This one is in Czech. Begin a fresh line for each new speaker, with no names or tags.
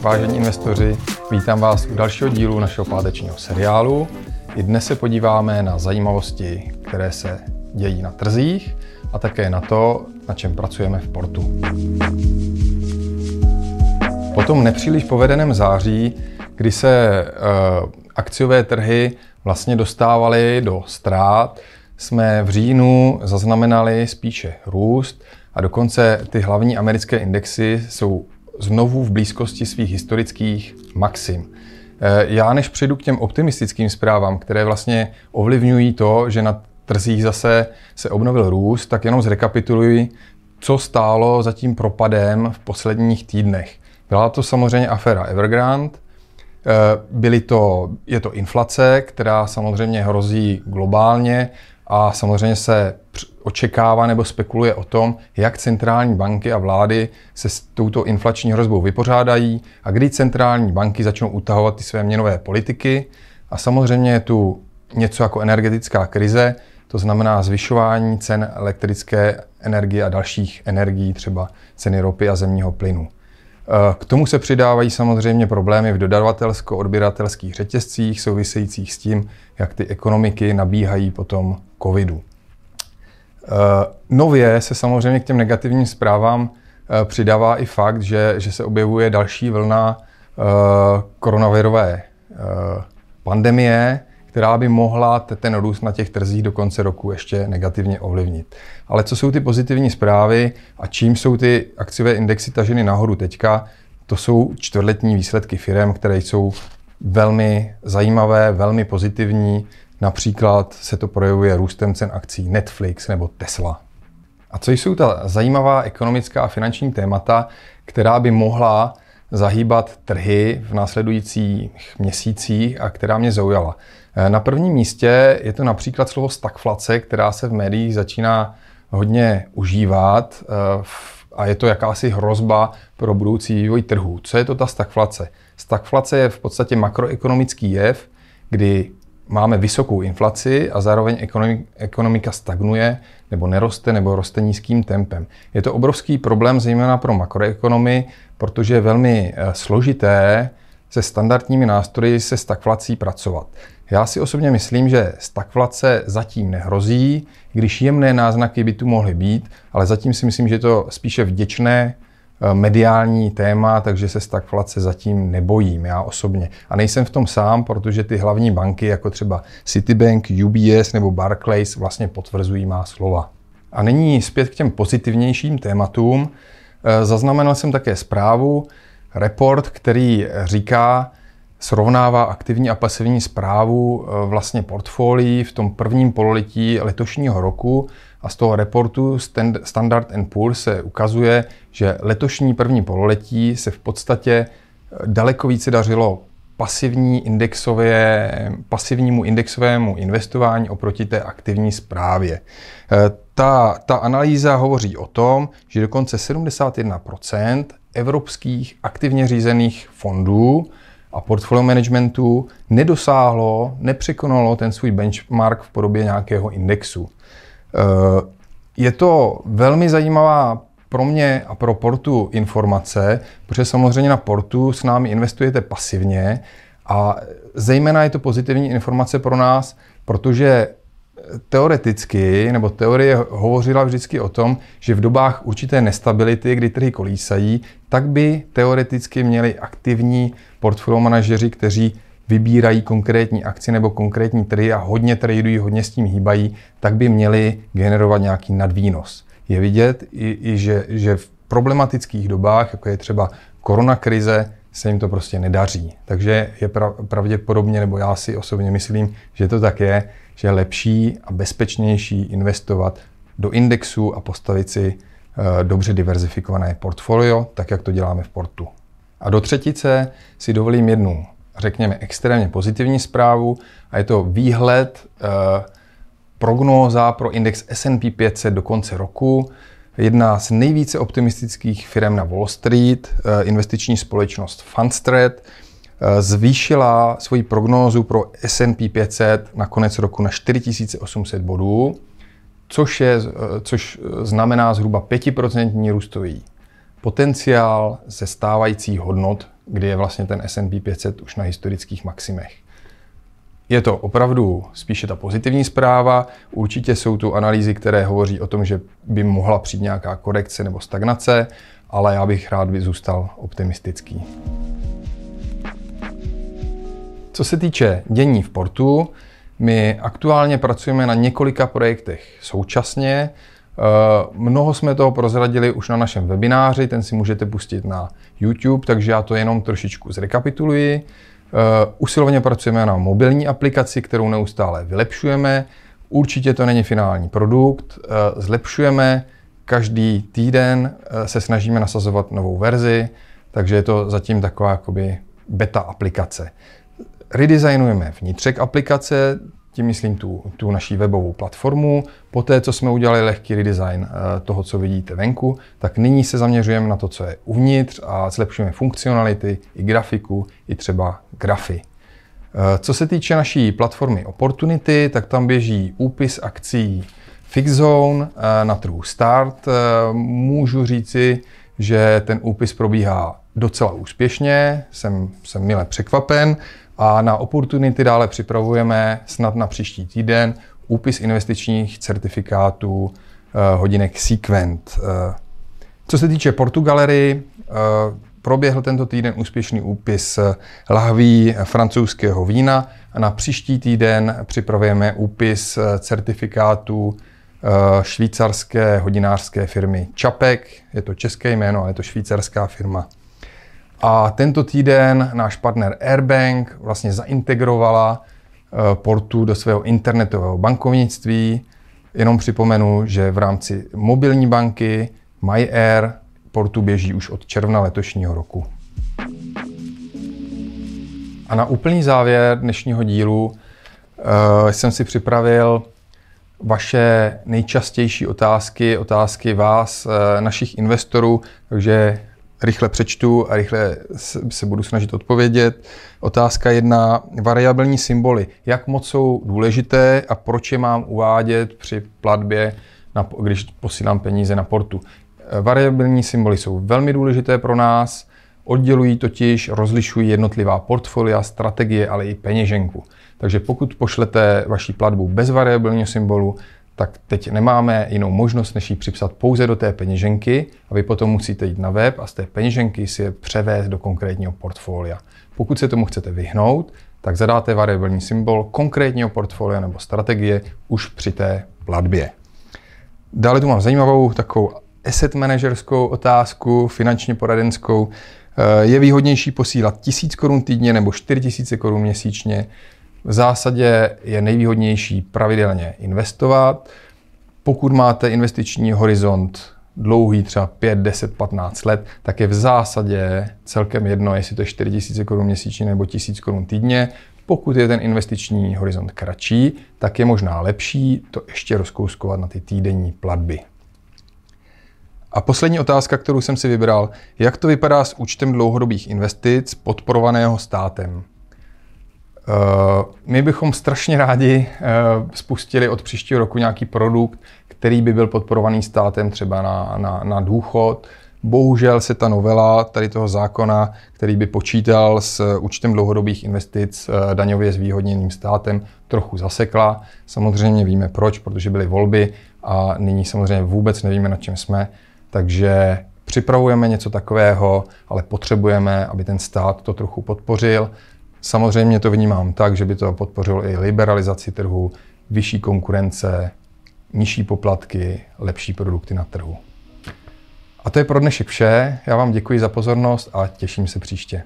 vážení investoři, vítám vás u dalšího dílu našeho pátečního seriálu. I dnes se podíváme na zajímavosti, které se dějí na trzích a také na to, na čem pracujeme v portu. Po tom nepříliš povedeném září, kdy se uh, akciové trhy vlastně dostávaly do ztrát, jsme v říjnu zaznamenali spíše růst a dokonce ty hlavní americké indexy jsou znovu v blízkosti svých historických maxim. Eh, já než přijdu k těm optimistickým zprávám, které vlastně ovlivňují to, že na trzích zase se obnovil růst, tak jenom zrekapituluji, co stálo za tím propadem v posledních týdnech. Byla to samozřejmě aféra Evergrande, eh, byly to, je to inflace, která samozřejmě hrozí globálně a samozřejmě se očekává nebo spekuluje o tom, jak centrální banky a vlády se s touto inflační hrozbou vypořádají a kdy centrální banky začnou utahovat ty své měnové politiky. A samozřejmě je tu něco jako energetická krize, to znamená zvyšování cen elektrické energie a dalších energií, třeba ceny ropy a zemního plynu. K tomu se přidávají samozřejmě problémy v dodavatelsko-odběratelských řetězcích souvisejících s tím, jak ty ekonomiky nabíhají potom covidu. Eh, nově se samozřejmě k těm negativním zprávám eh, přidává i fakt, že, že se objevuje další vlna eh, koronavirové pandemie, která by mohla ten růst na těch trzích do konce roku ještě negativně ovlivnit. Ale co jsou ty pozitivní zprávy a čím jsou ty akciové indexy taženy nahoru teďka, to jsou čtvrtletní výsledky firm, které jsou velmi zajímavé, velmi pozitivní. Například se to projevuje růstem cen akcí Netflix nebo Tesla. A co jsou ta zajímavá ekonomická a finanční témata, která by mohla zahýbat trhy v následujících měsících a která mě zaujala? Na prvním místě je to například slovo stagflace, která se v médiích začíná hodně užívat eh, a je to jakási hrozba pro budoucí vývoj trhů. Co je to ta stagflace? Stagflace je v podstatě makroekonomický jev, kdy máme vysokou inflaci a zároveň ekonomika stagnuje nebo neroste nebo roste nízkým tempem. Je to obrovský problém zejména pro makroekonomy, protože je velmi eh, složité se standardními nástroji se stagflací pracovat. Já si osobně myslím, že stagflace zatím nehrozí, když jemné náznaky by tu mohly být, ale zatím si myslím, že je to spíše vděčné mediální téma, takže se stagflace zatím nebojím, já osobně. A nejsem v tom sám, protože ty hlavní banky, jako třeba Citibank, UBS nebo Barclays, vlastně potvrzují má slova. A nyní zpět k těm pozitivnějším tématům. Eh, zaznamenal jsem také zprávu, report, který říká, srovnává aktivní a pasivní zprávu eh, vlastně portfolií v tom prvním pololetí letošního roku a z toho reportu Standard Poor's se ukazuje, že letošní první pololetí se v podstatě eh, daleko více dařilo pasivní indexové, pasivnímu indexovému investování oproti té aktivní správě. Eh, ta, ta analýza hovoří o tom, že dokonce 71% evropských aktivně řízených fondů a portfolio managementu nedosáhlo, nepřekonalo ten svůj benchmark v podobě nějakého indexu. Eh, je to velmi zajímavá pro mě a pro Portu informace, protože samozřejmě na Portu s námi investujete pasivně a zejména je to pozitivní informace pro nás, protože teoreticky, nebo teorie hovořila vždycky o tom, že v dobách určité nestability, kdy trhy kolísají, tak by teoreticky měli aktivní portfolio manažeři, kteří vybírají konkrétní akci nebo konkrétní trhy a hodně tradují, hodně s tím hýbají, tak by měli generovat nějaký nadvýnos. Je vidět, i, i že, že v problematických dobách, jako je třeba koronakrize, se jim to prostě nedaří. Takže je pravděpodobně, nebo já si osobně myslím, že to tak je, že je lepší a bezpečnější investovat do indexu a postavit si eh, dobře diverzifikované portfolio, tak jak to děláme v portu. A do třetice si dovolím jednu řekněme, extrémně pozitivní zprávu a je to výhled, eh, prognóza pro index S&P 500 do konce roku. Jedna z nejvíce optimistických firm na Wall Street, eh, investiční společnost Fundstrat, zvýšila svoji prognózu pro S&P 500 na konec roku na 4800 bodů, což, je, což znamená zhruba 5% růstový potenciál ze stávajících hodnot kdy je vlastně ten S&P 500 už na historických maximech. Je to opravdu spíše ta pozitivní zpráva. Určitě jsou tu analýzy, které hovoří o tom, že by mohla přijít nějaká korekce nebo stagnace, ale já bych rád by zůstal optimistický. Co se týče dění v portu, my aktuálně pracujeme na několika projektech současně. Eh, mnoho jsme toho prozradili už na našem webináři, ten si můžete pustit na YouTube, takže já to jenom trošičku zrekapituluji. Eh, usilovně pracujeme na mobilní aplikaci, kterou neustále vylepšujeme. Určitě to není finální produkt, eh, zlepšujeme. Každý týden se snažíme nasazovat novou verzi, takže je to zatím taková jakoby beta aplikace. Redesignujeme vnitřek aplikace, tím myslím tu, tu naší webovou platformu. Poté, co jsme udělali lehký redesign eh, toho, co vidíte venku, tak nyní se zaměřujeme na to, co je uvnitř a zlepšujeme funkcionality, i grafiku, i třeba grafy. Eh, co se týče naší platformy Opportunity, tak tam běží úpis akcí Fixzone eh, na trhu Start. Můžu říci, že ten úpis probíhá docela úspěšně, jsem, jsem mile překvapen. A na Opportunity dále připravujeme snad na příští týden úpis investičních certifikátů eh, hodinek Sequent. Eh, co se týče Portugalery, eh, proběhl tento týden úspěšný úpis lahví francouzského vína a na příští týden připravujeme úpis certifikátů švýcarské hodinářské firmy Čapek. Je to české jméno, ale je to švýcarská firma. A tento týden náš partner Airbank vlastně zaintegrovala eh, portu do svého internetového bankovnictví. Jenom připomenu, že v rámci mobilní banky MyAir portu běží už od června letošního roku. A na úplný závěr dnešního dílu uh, jsem si připravil vaše nejčastější otázky, otázky vás, uh, našich investorů, takže rychle přečtu a rychle se budu snažit odpovědět. Otázka jedna. Variabilní symboly. Jak moc jsou důležité a proč je mám uvádět při platbě, na, když posílám peníze na portu? Variabilní symboly jsou velmi důležité pro nás, oddělují totiž, rozlišují jednotlivá portfolia, strategie, ale i peněženku. Takže pokud pošlete vaši platbu bez variabilního symbolu, tak teď nemáme jinou možnost, než ji připsat pouze do té peněženky a vy potom musíte jít na web a z té peněženky si je převést do konkrétního portfolia. Pokud se tomu chcete vyhnout, tak zadáte variabilní symbol konkrétního portfolia nebo strategie už při té platbě. Dále tu mám zajímavou takovou asset manažerskou otázku, finančně poradenskou. Eh, je výhodnější posílat 1000 korun týdně nebo 4000 korun měsíčně? V zásadě je nejvýhodnější pravidelně investovat. Pokud máte investiční horizont dlouhý, třeba 5, 10, 15 let, tak je v zásadě celkem jedno, jestli to je 4 000 korun měsíčně nebo 1000 korun týdně. Pokud je ten investiční horizont kratší, tak je možná lepší to ještě rozkouskovat na ty týdenní platby. A poslední otázka, kterou jsem si vybral, jak to vypadá s účtem dlouhodobých investic podporovaného státem? Eh, my bychom strašně rádi eh, spustili od příštího roku nějaký produkt, který by byl podporovaný státem třeba na, na, na důchod. Bohužel se ta novela tady toho zákona, který by počítal s účtem dlouhodobých investic eh, daňově zvýhodněným státem, trochu zasekla. Samozřejmě víme proč, protože byly volby a nyní samozřejmě vůbec nevíme, na čem jsme. Takže připravujeme něco takového, ale potřebujeme, aby ten stát to trochu podpořil. Samozřejmě to vnímám tak, že by to podpořilo i liberalizaci trhu, vyšší konkurence, nižší poplatky, lepší produkty na trhu. A to je pro dnešek vše. Já vám děkuji za pozornost a těším se příště.